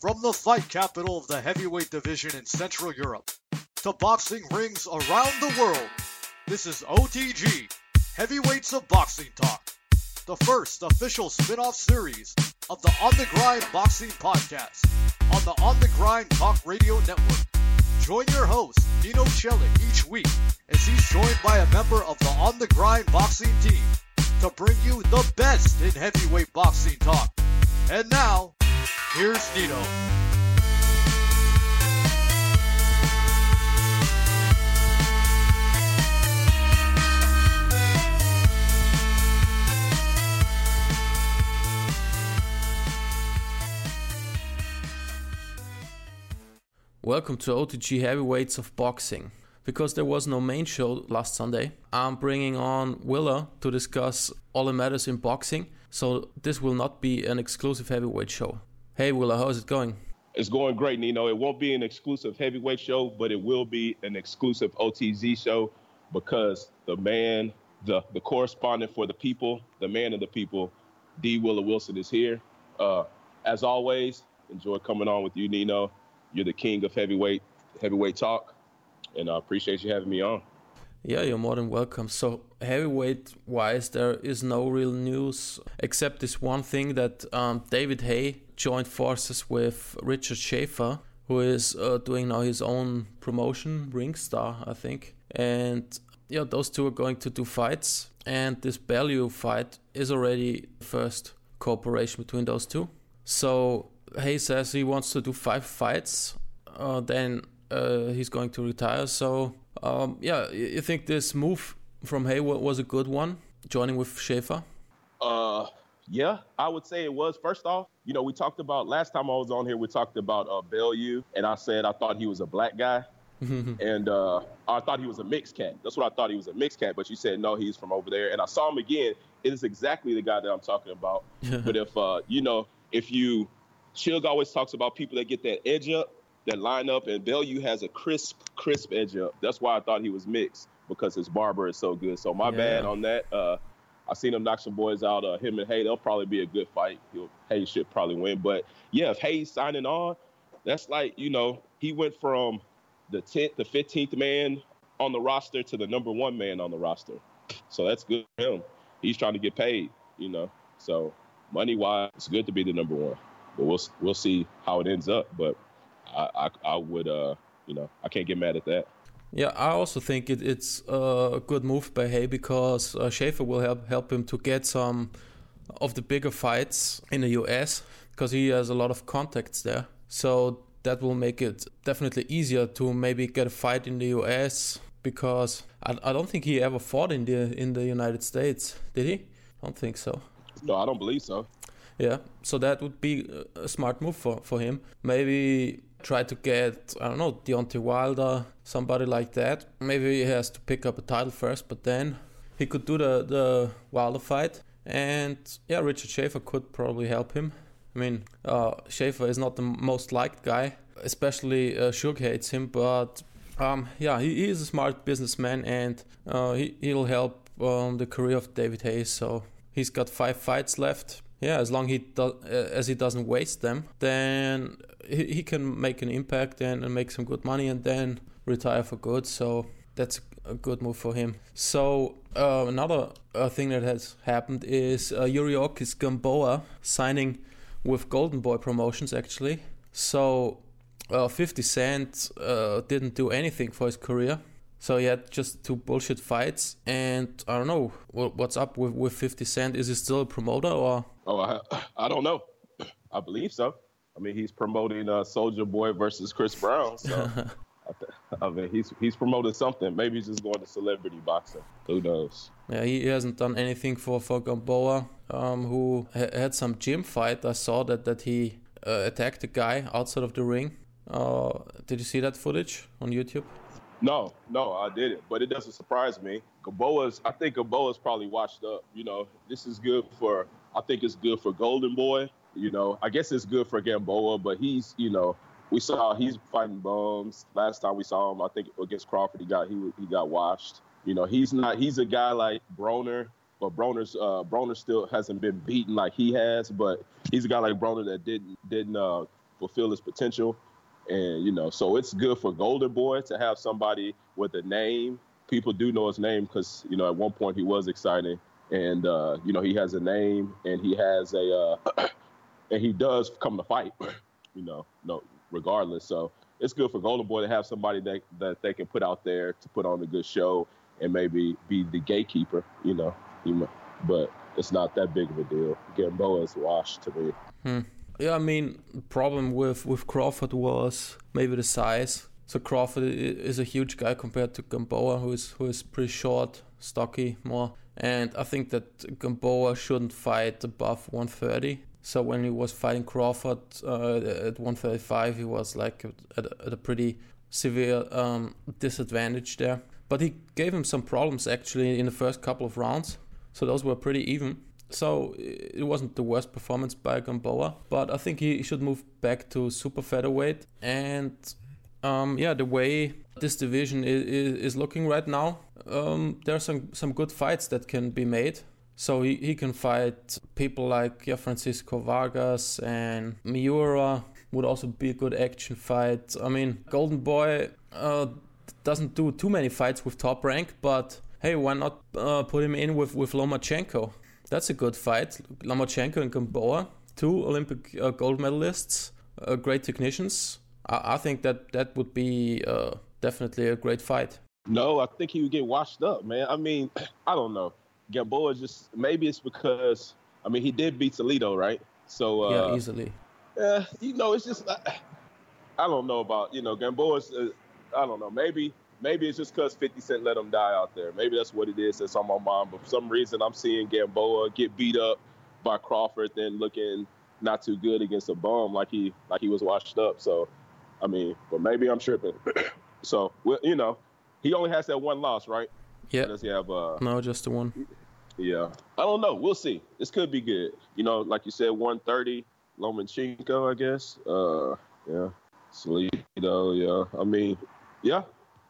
From the fight capital of the heavyweight division in Central Europe to boxing rings around the world, this is OTG, Heavyweights of Boxing Talk, the first official spin-off series of the On the Grind Boxing Podcast on the On the Grind Talk Radio Network. Join your host, Nino Celic, each week as he's joined by a member of the On the Grind Boxing team to bring you the best in heavyweight boxing talk. And now, here's Nino. Welcome to OTG Heavyweights of Boxing. Because there was no main show last Sunday, I'm bringing on Willa to discuss all that matters in boxing. So this will not be an exclusive heavyweight show. Hey Willa, how's it going? It's going great, Nino. It won't be an exclusive heavyweight show, but it will be an exclusive OTZ show because the man, the the correspondent for the people, the man of the people, D. Willa Wilson is here. Uh, as always, enjoy coming on with you, Nino. You're the king of heavyweight heavyweight talk, and I appreciate you having me on. Yeah, you're more than welcome. So, heavyweight wise, there is no real news except this one thing that um, David Haye joined forces with Richard Schaefer, who is uh, doing now his own promotion, Ringstar, I think. And yeah, those two are going to do fights. And this Bellew fight is already the first cooperation between those two. So, Haye says he wants to do five fights. Uh, then uh, he's going to retire. So um, yeah, you think this move from Haye was a good one, joining with Schaefer? Uh, yeah, I would say it was. First off, you know, we talked about last time I was on here. We talked about uh, Bellew, and I said I thought he was a black guy, and uh, I thought he was a mixed cat. That's what I thought he was a mixed cat. But you said no, he's from over there, and I saw him again. It is exactly the guy that I'm talking about. but if uh, you know, if you, Chilg always talks about people that get that edge up that line up, and Bellew has a crisp, crisp edge up. That's why I thought he was mixed because his barber is so good. So my Yeah. bad on that. Uh, I seen him knock some boys out. Uh, him and Haye, they'll probably be a good fight. He'll, Haye should probably win. But yeah, if Haye's signing on, that's like you know he went from the 10th, the 15th man on the roster to the number one man on the roster. So that's good for him. He's trying to get paid, you know. So money wise, it's good to be the number one. But we'll we'll see how it ends up. But I I, I would uh you know I can't get mad at that. Yeah, I also think it, it's a good move by Haye because uh, Schaefer will help help him to get some of the bigger fights in the US because he has a lot of contacts there. So that will make it definitely easier to maybe get a fight in the US because I, I don't think he ever fought in the in the United States, did he? I don't think so. No, I don't believe so. Yeah, so that would be a smart move for, for him. Maybe try to get, I don't know, Deontay Wilder, somebody like that. Maybe he has to pick up a title first, but then he could do the, the Wilder fight. And yeah, Richard Schaefer could probably help him. I mean, uh, Schaefer is not the most liked guy, especially uh, Shug hates him, but um, yeah, he, he is a smart businessman and uh, he, he'll help um, the career of David Hayes. So he's got five fights left. Yeah, as long he do, uh, as he doesn't waste them, then he, he can make an impact and, and make some good money and then retire for good. So that's a good move for him. So uh, another uh, thing that has happened is uh, Yuriorkis Gamboa signing with Golden Boy Promotions actually. So uh, 50 Cent uh, didn't do anything for his career. So he had just two bullshit fights, and I don't know what's up with, with 50 Cent. Is he still a promoter or? Oh, I, I don't know. I believe so. I mean, he's promoting uh, Soulja Boy versus Chris Brown. So I, th- I mean, he's he's promoting something. Maybe he's just going to celebrity boxing. Who knows? Yeah, he hasn't done anything for for Gamboa, um, who ha- had some gym fight. I saw that that he uh, attacked the guy outside of the ring. Uh, did you see that footage on YouTube? No, no, I didn't. But it doesn't surprise me. Gamboa's, I think Gamboa's probably washed up. You know, this is good for. I think it's good for Golden Boy. You know, I guess it's good for Gamboa, but he's, you know, we saw he's fighting bums. Last time we saw him, I think against Crawford, he got he he got washed. You know, he's not. He's a guy like Broner, but Broner's uh, Broner still hasn't been beaten like he has. But he's a guy like Broner that didn't didn't uh, fulfill his potential. And you know, so it's good for Golden Boy to have somebody with a name. People do know his name because you know at one point he was exciting, and uh, you know he has a name and he has a uh, and he does come to fight. you know, no, regardless. So it's good for Golden Boy to have somebody that that they can put out there to put on a good show and maybe be the gatekeeper. You know, but it's not that big of a deal. Gamboa is washed to me. Hmm. Yeah, I mean, the problem with with Crawford was maybe the size. So Crawford is a huge guy compared to Gamboa, who is who is pretty short, stocky, more. And I think that Gamboa shouldn't fight above 130. So when he was fighting Crawford uh, at 135, he was like at, at a pretty severe um, disadvantage there. But he gave him some problems actually in the first couple of rounds. So those were pretty even. So it wasn't the worst performance by Gamboa, but I think he should move back to super featherweight. And um, yeah, the way this division is, is looking right now, um, there are some, some good fights that can be made. So he, he can fight people like yeah, Francisco Vargas and Miura would also be a good action fight. I mean, Golden Boy uh, doesn't do too many fights with top rank, but hey, why not uh, put him in with, with Lomachenko? That's a good fight. Lomachenko and Gamboa, two Olympic uh, gold medalists, uh, great technicians. I, I, think that that would be uh, definitely a great fight. No, I think he would get washed up, man. I mean, I don't know. Gamboa just maybe it's because I mean he did beat Toledo, right? So uh, yeah, easily. Yeah, you know, it's just I, I don't know about you know Gamboa's. Uh, I don't know. Maybe maybe it's just because 50 Cent let him die out there. Maybe that's what it is that's on my mind. But for some reason, I'm seeing Gamboa get beat up by Crawford, then looking not too good against a bum like he like he was washed up. So, I mean, but maybe I'm tripping. so, well, you know, he only has that one loss, right? Yeah. Does he have? Uh, no, just the one. Yeah, I don't know. We'll see. This could be good. You know, like you said, 130 Lomachenko, I guess. Uh, yeah, Salido. Yeah, I mean, yeah,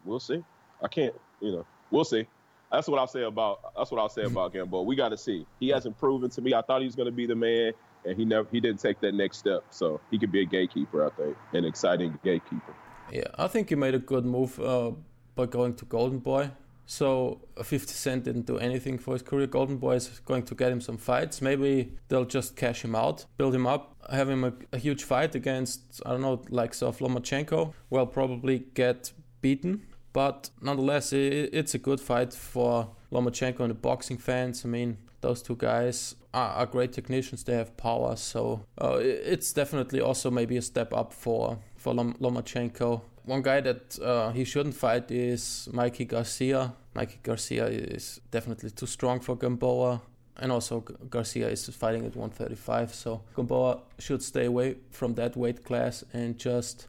we'll see. I can't, you know, we'll see. That's what I'll say about. That's what I'll say about Gamboa. We got to see. He hasn't proven to me. I thought he was going to be the man, and he never. He didn't take that next step. So he could be a gatekeeper. I think an exciting gatekeeper. Yeah, I think he made a good move uh, by going to Golden Boy. So 50 Cent didn't do anything for his career. Golden Boy is going to get him some fights. Maybe they'll just cash him out, build him up, have him a, a huge fight against I don't know, like of Lomachenko. Well, probably get beaten but nonetheless, it, it's a good fight for Lomachenko and the boxing fans. I mean, those two guys are, are great technicians. They have power, so uh, it's definitely also maybe a step up for for Lom- Lomachenko. One guy that uh, he shouldn't fight is Mikey Garcia. Mikey Garcia is definitely too strong for Gamboa. And also Garcia is fighting at 135, so Gamboa should stay away from that weight class and just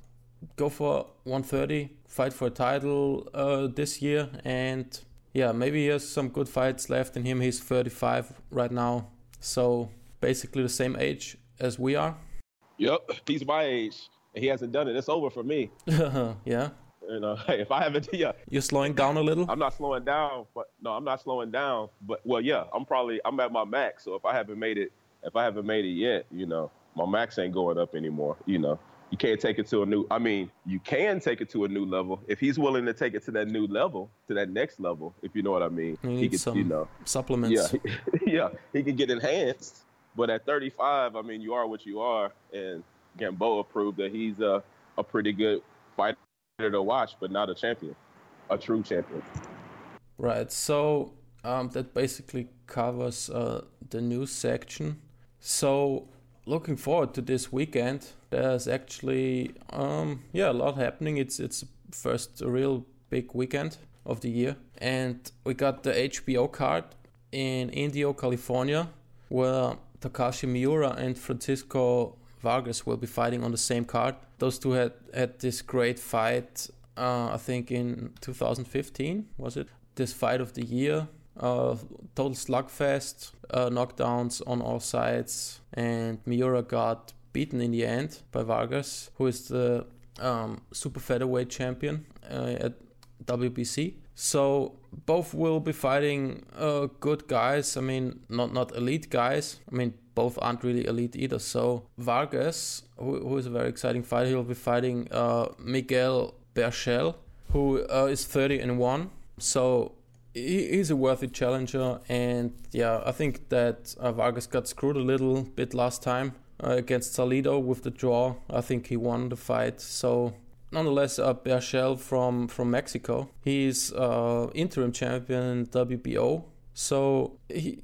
go for 130, fight for a title uh, this year, and yeah, maybe he has some good fights left in him. He's 35 right now, so basically the same age as we are. Yep, he's my age. He hasn't done it. It's over for me. yeah. You know, hey, if I haven't, yeah. You're slowing down a little. I'm not slowing down, but no, I'm not slowing down. But well, yeah, I'm probably I'm at my max. So if I haven't made it, if I haven't made it yet, you know, my max ain't going up anymore. You know, you can't take it to a new i mean you can take it to a new level if he's willing to take it to that new level to that next level if you know what i mean he could you know supplements yeah yeah he can get enhanced but at 35 i mean you are what you are and gamboa proved that he's a, a pretty good fighter to watch but not a champion a true champion right so um, that basically covers uh, the news section so looking forward to this weekend. There's actually um, yeah a lot happening. It's it's first real big weekend of the year, and we got the HBO card in Indio, California, where Takashi Miura and Francisco Vargas will be fighting on the same card. Those two had had this great fight. Uh, I think in 2015 was it this fight of the year. Uh, total slugfest, uh, knockdowns on all sides, and Miura got beaten in the end by Vargas, who is the um, super featherweight champion uh, at WBC. So both will be fighting uh, good guys. I mean, not not elite guys. I mean, both aren't really elite either. So Vargas, who, who is a very exciting fighter, he'll be fighting uh, Miguel Berchelt, who uh, is 30 and one. So he, he's a worthy challenger. And yeah, I think that uh, Vargas got screwed a little bit last time uh, against Salido with the draw. I think he won the fight. So nonetheless, uh, Berchelt from from Mexico. He's uh, interim champion in WBO, so he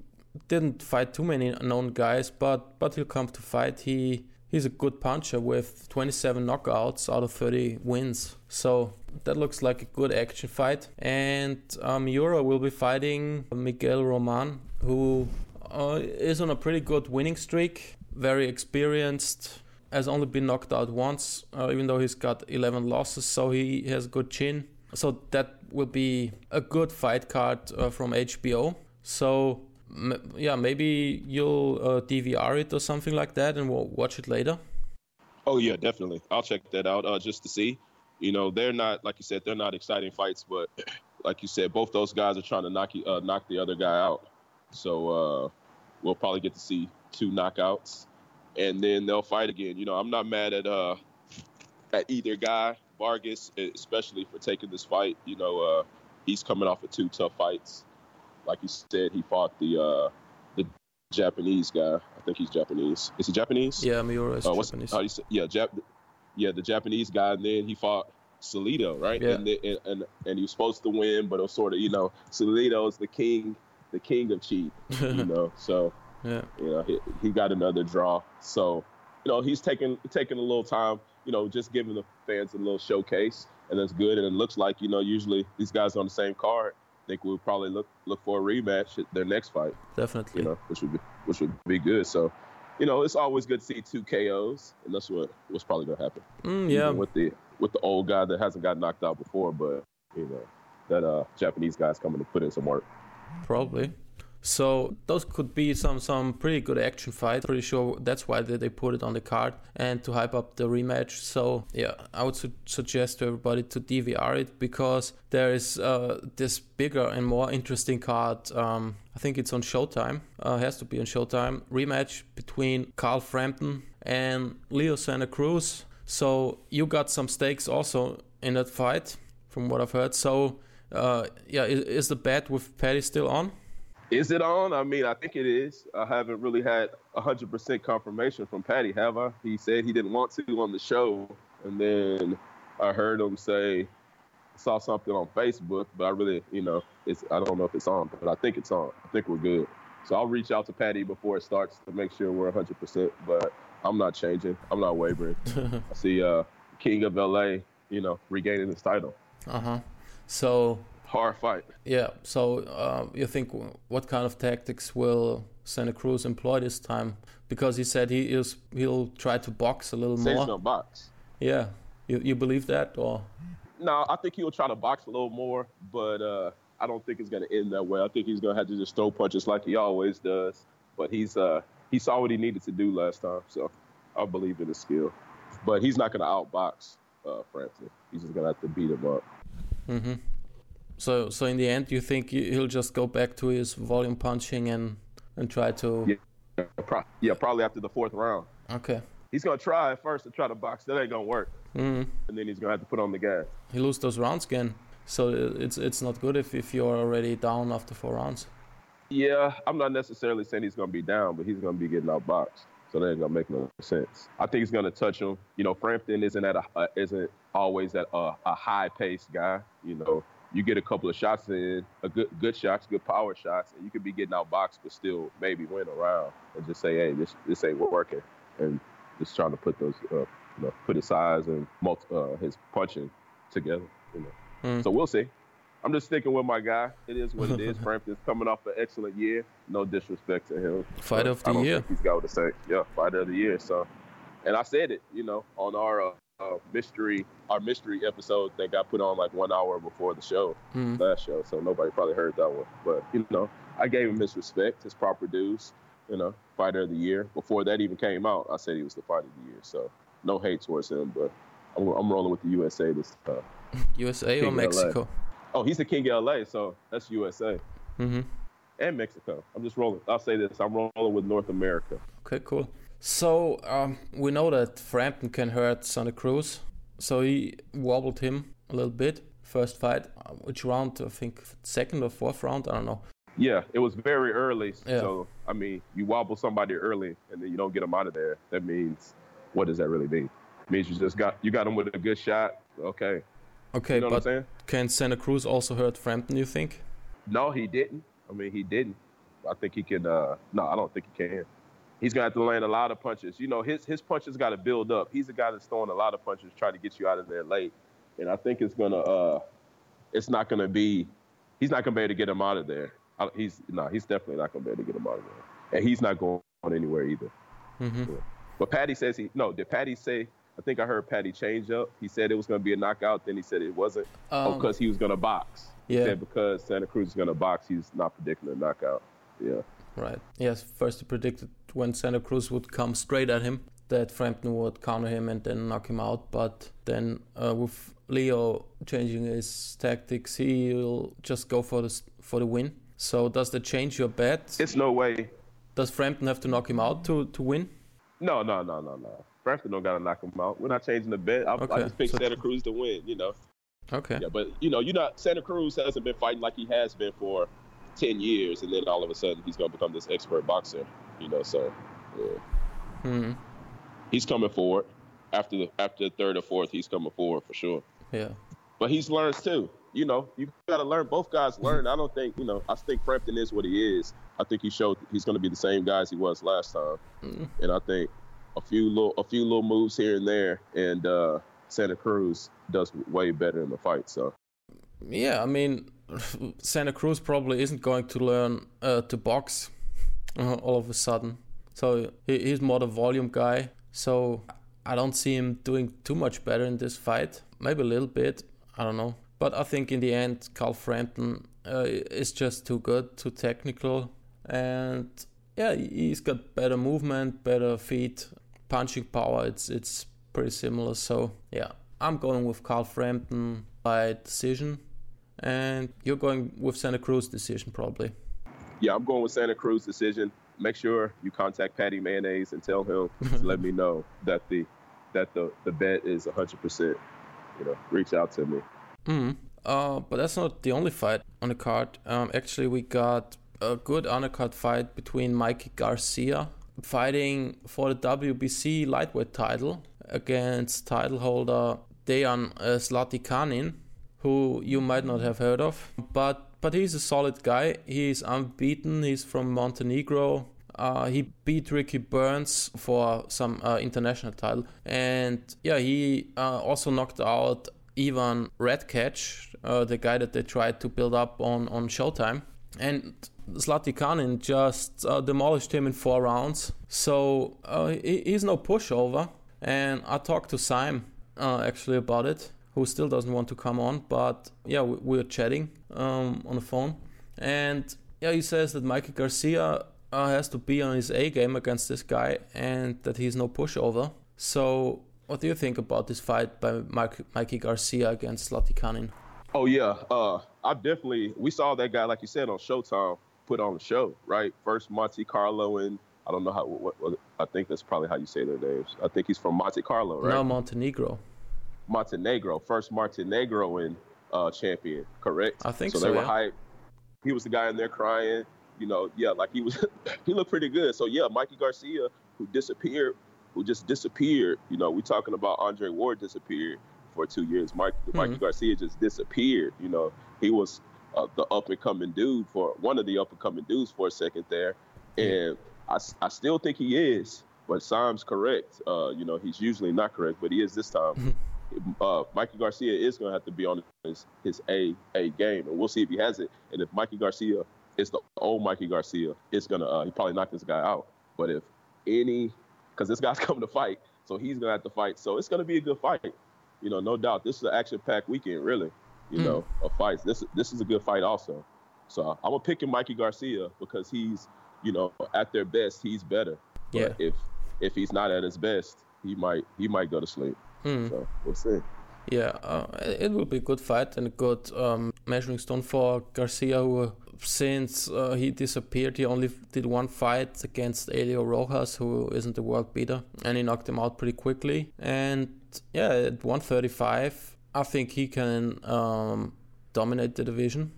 didn't fight too many known guys, but but he'll come to fight. He he's a good puncher with 27 knockouts out of 30 wins. So that looks like a good action fight. And uh, Miura will be fighting Miguel Roman, who uh, is on a pretty good winning streak. Very experienced, has only been knocked out once, uh, even though he's got 11 losses, so he has a good chin. So that will be a good fight card uh, from HBO. So yeah, maybe you'll uh, DVR it or something like that, and we'll watch it later. Oh yeah, definitely. I'll check that out uh, just to see. You know, they're not like you said, they're not exciting fights, but like you said, both those guys are trying to knock uh, knock the other guy out. So uh, we'll probably get to see two knockouts and then they'll fight again. You know, I'm not mad at uh at either guy, Vargas, especially for taking this fight. You know, uh, he's coming off of two tough fights. Like you said, he fought the uh, the Japanese guy. I think he's Japanese. Is he Japanese? Yeah, Miura is uh, what's, Japanese. Say, yeah, Jap- yeah, the Japanese guy. And then he fought Salido, right? Yeah. And, and and and he was supposed to win, but it was sort of you know Salido's the king, the king of cheat. you know, so yeah. You know, he, he got another draw. So, you know, he's taking taking a little time, you know, just giving the fans a little showcase, and that's good. And it looks like, you know, usually these guys are on the same card. I think we'll probably look look for a rematch at their next fight. Definitely. You know, which would be which would be good. So, you know, it's always good to see two KOs, and that's what what's probably gonna happen. Mm, yeah. Even with the with the old guy that hasn't got knocked out before, but you know, that uh Japanese guy's coming to put in some work. Probably. So those could be some some pretty good action fights. Pretty sure that's why they, they put it on the card and to hype up the rematch. So yeah, I would su- suggest to everybody to DVR it because there is uh, this bigger and more interesting card. Um, I think it's on Showtime. Uh, has to be on Showtime. Rematch between Carl Frampton and Leo Santa Cruz. So you got some stakes also in that fight, from what I've heard. So uh, yeah, is, is the bet with Paddy still on? Is it on? I mean, I think it is. I haven't really had 100% confirmation from Patty, have I? He said he didn't want to on the show. And then I heard him say, saw something on Facebook, but I really, you know, it's I don't know if it's on, but I think it's on. I think we're good. So I'll reach out to Patty before it starts to make sure we're 100%. But I'm not changing. I'm not wavering. I see uh, King of LA, you know, regaining his title. Uh huh. So hard fight. Yeah. So uh, you think what kind of tactics will Santa Cruz employ this time? Because he said he is he'll try to box a little more. He's gonna box. Yeah. You you believe that or? No, I think he'll try to box a little more, but uh, I don't think it's gonna end that way. I think he's gonna have to just throw punches like he always does. But he's uh, he saw what he needed to do last time, so I believe in his skill. But he's not gonna outbox uh, Frampton. He's just gonna have to beat him up. Mm-hmm. So, so in the end, you think he'll just go back to his volume punching and and try to? Yeah, pro- yeah, probably after the fourth round. Okay. He's gonna try at first to try to box. That ain't gonna work. Mm-hmm. And then he's gonna have to put on the gas. He lose those rounds again, so it's it's not good if if you're already down after four rounds. Yeah, I'm not necessarily saying he's gonna be down, but he's gonna be getting outboxed. So that ain't gonna make no sense. I think he's gonna touch him. You know, Frampton isn't at a uh, isn't always at a, a high pace guy. You know, you get a couple of shots in, a good good shots, good power shots, and you could be getting outboxed, but still maybe win a round and just say, hey, this this ain't working, and just trying to put those, uh, you know, put his size and multi, uh, his punching together. You know, Mm. so we'll see. I'm just sticking with my guy. It is what it is. Frampton's coming off an excellent year. No disrespect to him. Fight of the year. Think he's got what to say. Yeah, fight of the year. So and I said it, you know, on our uh, uh, mystery our mystery episode that got put on like one hour before the show, Mhm. last show. So nobody probably heard that one. But you know, I gave him his respect, his proper dues. You know, fighter of the year. Before that even came out, I said he was the fighter of the year. So no hate towards him, but I'm, I'm rolling with the USA this time. USA or King LA. Mexico? Oh, he's the king of LA, so that's USA mm-hmm. and Mexico. I'm just rolling. I'll say this: I'm rolling with North America. Okay, cool. So um, we know that Frampton can hurt Santa Cruz, so he wobbled him a little bit. First fight, which round? I think second or fourth round. I don't know. Yeah, it was very early. Yeah. So I mean, you wobble somebody early and then you don't get them out of there. That means what does that really mean? It means you just got you got him with a good shot. Okay, Okay, you know what I'm but saying? can Santa Cruz also hurt Frampton? You think? No, he didn't. I mean, he didn't. I think he can. Uh, no, I don't think he can. He's gonna have to land a lot of punches. You know, his his punches got to build up. He's a guy that's throwing a lot of punches, trying to get you out of there late. And I think it's gonna. Uh, it's not gonna be. He's not gonna be able to get him out of there. I, he's no. He's definitely not gonna be able to get him out of there. And he's not going anywhere either. hmm Yeah. But Patty says he. No, did Patty say? I think I heard Patty change up. He said it was gonna be a knockout. Then he said it wasn't. oh, Um, because he was gonna box. Yeah. He said because Santa Cruz is gonna box, he's not predicting a knockout. Yeah. Right. Yes. First, he predicted when Santa Cruz would come straight at him that Frampton would counter him and then knock him out. But then, uh, with Leo changing his tactics, he'll just go for the for the win. So does that change your bet? It's no way. Does Frampton have to knock him out to, to win? No, no, no, no, no. Frampton don't gotta knock him out. We're not changing the bet. I, I just picked so- Santa Cruz to win. You know. Okay. Yeah, but you know, you know, Santa Cruz hasn't been fighting like he has been for ten years, and then all of a sudden he's gonna become this expert boxer. You know, so yeah. hmm he's coming forward. After the after the third or fourth, he's coming forward for sure. Yeah. But he's learns too. You know, you got to learn. Both guys learn. I don't think you know. I think Frampton is what he is. I think he showed he's going to be the same guy as he was last time. Mm. And I think a few little a few little moves here and there, and uh, Santa Cruz does way better in the fight. So Yeah, I mean, Santa Cruz probably isn't going to learn uh, to box uh, all of a sudden. So he, he's more the volume guy. So I don't see him doing too much better in this fight. Maybe a little bit. I don't know. But I think in the end, Carl Frampton uh, is just too good, too technical. And yeah, he's got better movement, better feet, punching power. It's, it's pretty similar. So yeah, I'm going with Carl Frampton by decision. And you're going with Santa Cruz decision, probably. yeah, I'm going with Santa Cruz decision. Make sure you contact Patty Mayonnaise and tell him to let me know that the that the the bet is 100. percent You know, reach out to me. Mm. Uh, but that's not the only fight on the card. Um, actually, we got a good undercard fight between Mikey Garcia fighting for the WBC lightweight title against title holder Dejan uh, Zlaticanin, who you might not have heard of, but but he's a solid guy. He's unbeaten. He's from Montenegro. Uh, he beat Ricky Burns for some uh, international title, and yeah, he uh, also knocked out Ivan Redkach, uh, the guy that they tried to build up on on Showtime, and Zlaticanin just uh, demolished him in four rounds. So uh, he, he's no pushover. And I talked to uh, actually about it, who still doesn't want to come on, but yeah, we, we're chatting um, on the phone, and yeah, he says that Mikey Garcia uh, has to be on his A game against this guy, and that he's no pushover. So, what do you think about this fight by Mike, Mikey Garcia against Zlaticanin? Oh yeah, uh, I definitely we saw that guy like you said on Showtime put on the show right. First Monte Carlo and I don't know how what, what I think that's probably how you say their names. I think he's from Monte Carlo, right? No, Montenegro. Montenegro, first Montenegro uh, champion, correct? I think so. so, they were hyped. He was the guy in there crying. You know, yeah, like he was. he looked pretty good. So yeah, Mikey Garcia, who disappeared, who just disappeared. You know, we're talking about Andre Ward disappeared for two years. Mike, Mikey Garcia just disappeared. You know, he was uh, the up and coming dude for one of the up and coming dudes for a second there, and I, I still think he is. But Sam's correct. Uh, you know, he's usually not correct, but he is this time. uh, Mikey Garcia is going to have to be on his, his A A game, and we'll see if he has it. And if Mikey Garcia is the old Mikey Garcia, it's gonna uh, he probably knock this guy out. But if any, because this guy's coming to fight, so he's gonna have to fight. So it's gonna be a good fight. You know, no doubt. This is an action-packed weekend, really. You Mm. know, of fights. This this is a good fight also. So I'm gonna pick him Mikey Garcia because he's, you know, at their best, he's better. But Yeah. if if he's not at his best, he might he might go to sleep. Hmm. So we'll see. Yeah, uh, it will be a good fight and a good um, measuring stone for Garcia, who uh, since uh, he disappeared, he only did one fight against Elio Rojas, who isn't the world beater, and he knocked him out pretty quickly. And yeah, at 135, I think he can um, dominate the division.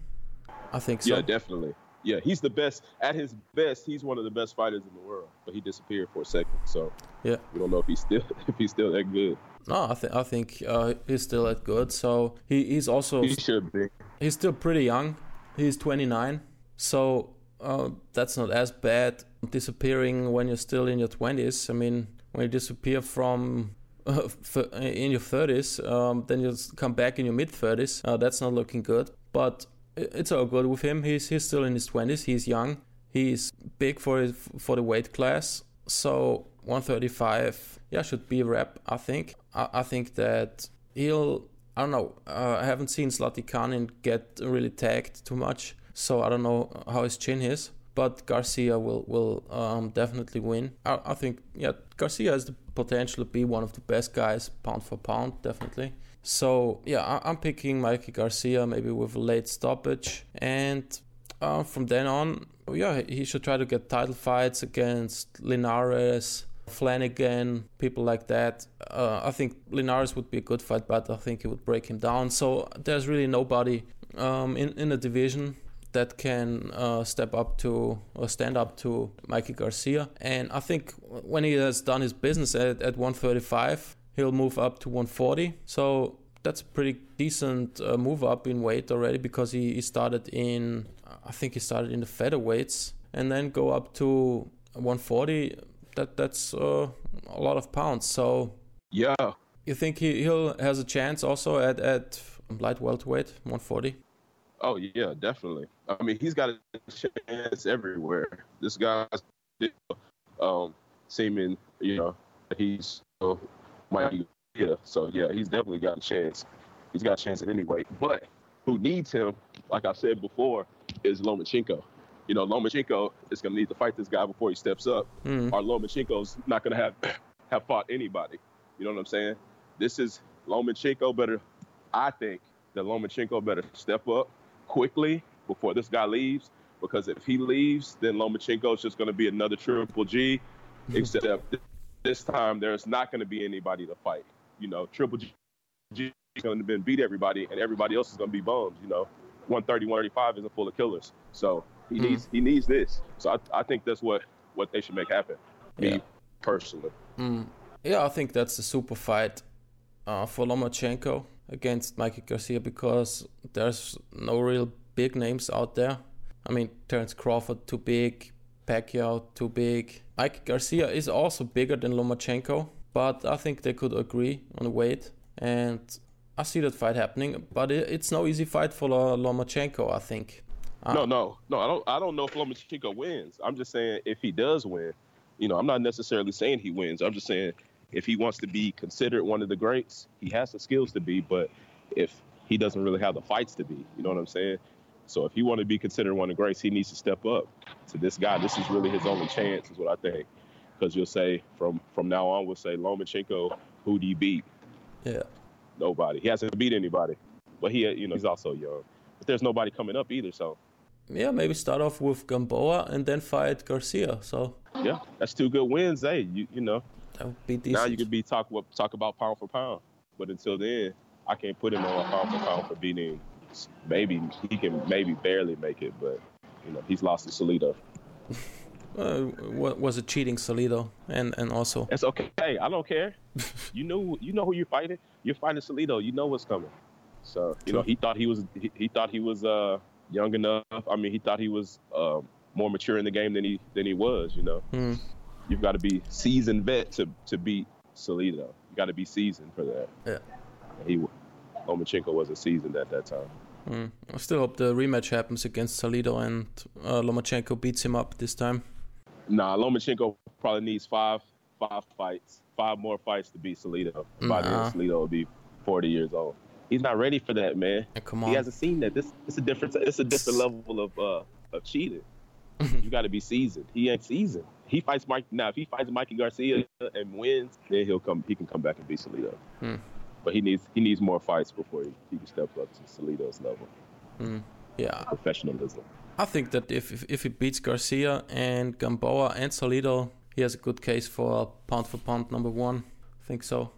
I think so. Yeah, definitely. Yeah, he's the best. At his best, he's one of the best fighters in the world. But he disappeared for a second, so yeah. we don't know if he's still if he's still that good. No, I think I think uh, he's still that good. So he, he's also He should be. he's still pretty young. He's 29, so uh, that's not as bad. Disappearing when you're still in your 20s. I mean, when you disappear from uh, in your 30s, um, then you come back in your mid 30s. Uh, that's not looking good. But it's all good with him. He's he's still in his 20s. He's young. He's big for his, for the weight class. So 135, yeah, should be a rep. I think. I, I think that he'll. I don't know. Uh, I haven't seen Zlaticanin get really tagged too much, so I don't know how his chin is. But Garcia will will um, definitely win. I, I think yeah, Garcia has the potential to be one of the best guys pound for pound, definitely. So yeah, I'm picking Mikey Garcia maybe with a late stoppage, and uh, from then on, yeah, he should try to get title fights against Linares, Flanagan, people like that. Uh, I think Linares would be a good fight, but I think he would break him down. So there's really nobody um, in in the division that can uh, step up to or stand up to Mikey Garcia. And I think when he has done his business at, at 135, he'll move up to 140. So that's a pretty decent uh, move up in weight already because he, he started in, I think he started in the featherweights and then go up to 140. That that's uh, a lot of pounds. So Yeah, you think he he'll has a chance also at at light welterweight 140? Oh yeah, definitely. I mean, he's got a chance everywhere. This guy's um, seeming, you know, he's uh, might be yeah. So yeah, he's definitely got a chance. He's got a chance at any weight. But who needs him, like I said before, is Lomachenko. You know, Lomachenko is going to need to fight this guy before he steps up. Mm. Or Lomachenko's not going to have have fought anybody. You know what I'm saying? This is Lomachenko better. I think that Lomachenko better step up quickly before this guy leaves. Because if he leaves, then Lomachenko's just going to be another Triple G. Except this time, there's not going to be anybody to fight. You know, Triple G is going to beat everybody, and everybody else is going to be bums. You know, 130, 135 isn't full of killers. So he needs he needs this. So I, I think that's what what they should make happen. Me Yeah. personally. Yeah, I think that's a super fight uh, for Lomachenko against Mikey Garcia because there's no real big names out there. I mean, Terence Crawford too big, Pacquiao too big. Mikey Garcia is also bigger than Lomachenko, but I think they could agree on weight, and I see that fight happening. But it's no easy fight for Lomachenko, I think. Uh, no, no, no. I don't. I don't know if Lomachenko wins. I'm just saying if he does win, you know, I'm not necessarily saying he wins. I'm just saying if he wants to be considered one of the greats, he has the skills to be. But if he doesn't really have the fights to be, you know what I'm saying? So if he want to be considered one of the greats, he needs to step up to this guy. This is really his only chance, is what I think. Because you'll say from from now on, we'll say Lomachenko, who do you beat? Yeah. Nobody. He hasn't beat anybody. But he, you know, he's also young. But there's nobody coming up either. So Yeah, maybe start off with Gamboa and then fight Garcia. So yeah, that's two good wins. Hey, you you know. that would be decent. Now you could be talk talk about pound for pound, but until then, I can't put him on pound for pound for beating. Maybe he can maybe barely make it, but you know he's lost to Salido. uh, was a cheating Salido, and and also It's okay. Hey, I don't care. you know you know who you're fighting. You're fighting Salido. You know what's coming. So you know he thought he was he, he thought he was uh young enough. I mean he thought he was um, more mature in the game than he than he was. You know Hmm. you've got to be seasoned vet to to beat Salido. You got to be seasoned for that. Yeah. He Lomachenko wasn't seasoned at that time. Mm. I still hope the rematch happens against Salido and uh, Lomachenko beats him up this time. Nah, Lomachenko probably needs five five fights five more fights to beat Salido. By then, Nah. Salido will be 40 years old. He's not ready for that, man. Yeah, come He hasn't seen that. This it's a different it's a different level of uh of cheating. you got to be seasoned. He ain't seasoned. He fights Mike now. If he fights Mikey Garcia and wins, then he'll come. He can come back and beat Salido. Hmm. But he needs he needs more fights before he, he can step up to Salido's level mm, Yeah, professionalism. I think that if, if if he beats Garcia and Gamboa and Salido, he has a good case for pound for pound number one. I think so.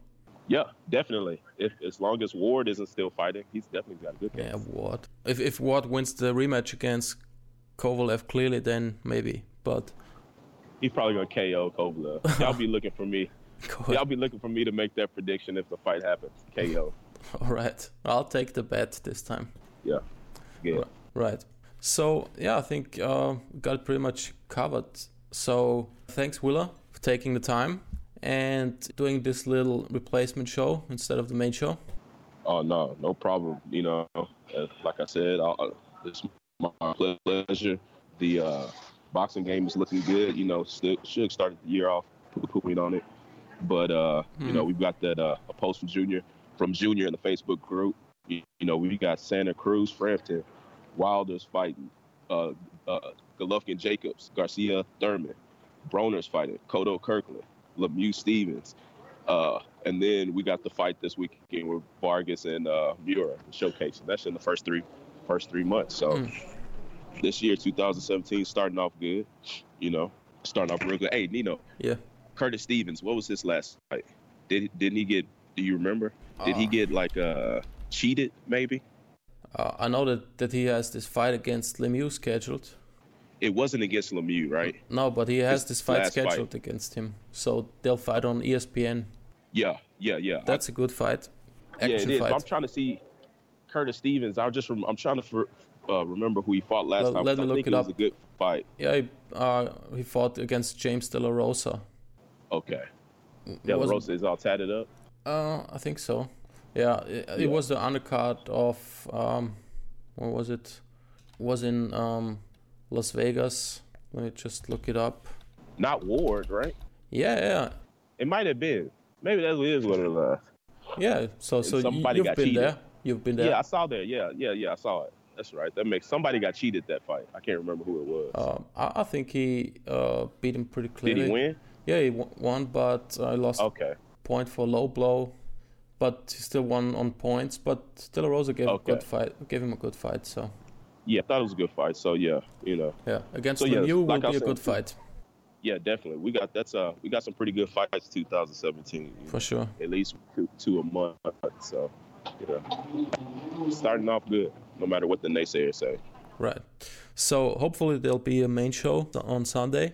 Yeah, definitely. If as long as Ward isn't still fighting, he's definitely got a good case. Yeah, Ward. If if Ward wins the rematch against Kovalev clearly, then maybe. But He's probably gonna KO Kovalev. Y'all be looking for me. Y'all be looking for me to make that prediction if the fight happens. KO. all right, I'll take the bet this time. Yeah. Yeah. Right. So yeah, I think uh, we got it pretty much covered. So thanks, Willa, for taking the time and doing this little replacement show instead of the main show. Oh no, no problem. You know, like I said, I, I- it's my pleasure. The uh, boxing game is looking good. You know, should, should start the year off pooping on it, but uh, you know, we've got that uh, a post from Junior from Junior in the Facebook group. You, you know, we got Santa Cruz, Frampton, Wilder's fighting, uh, uh, Golovkin, Jacobs, Garcia, Thurman, Broner's fighting, Kodo Kirkland, Lemieux Stevens. Uh, and then we got the fight this weekend with Vargas and uh, Miura showcasing. That's in the first three first three months. So this year, 2017, starting off good. You know, starting off real good. Hey, Nino, Yeah. Curtis Stevens, what was his last fight? Did didn't he get? Do you remember? Did he get like uh cheated? Maybe Uh, I know that, that he has this fight against Lemieux scheduled. it wasn't against Lemieux, right? No, but he has His this fight last fight. scheduled against him. So they'll fight on ESPN. Yeah, yeah, yeah. That's a good fight. yeah, it Action is. fight. I'm trying to see Curtis Stevens. I just I'm trying to for, uh, remember who he fought last Let- time. let me I look think it it was up. a good fight. Yeah, he, uh, he fought against James De La Rosa. Okay. La wasn't- Rosa is all tatted up. Uh, I think so. Yeah, it, it was the undercard of um, what was it? Was in um, Las Vegas. Let me just look it up. Not Ward, right? Yeah, yeah, It might have been. Maybe that is what it was. yeah. So, so somebody you've got been cheated. there. You've been there. Yeah, I saw that. Yeah, yeah, yeah. I saw it. That's right. That makes somebody got cheated that fight. I can't remember who it was. Um, I, I think he uh, beat him pretty clearly. Did he win? Yeah, he won, but I lost Okay. point for low blow. But he still won on points. But De La Rosa gave a good fight. Gave him a good fight. So Yeah, I thought it was a good fight. So yeah, you know, yeah, against So, yeah, Lemieux like will I be a said, good fight yeah, definitely. We got that's uh we got some pretty good fights 2017. for know, sure. At least two, two a month. So you know, starting off good, no matter what the naysayers say. Right. So hopefully there'll be a main show on Sunday.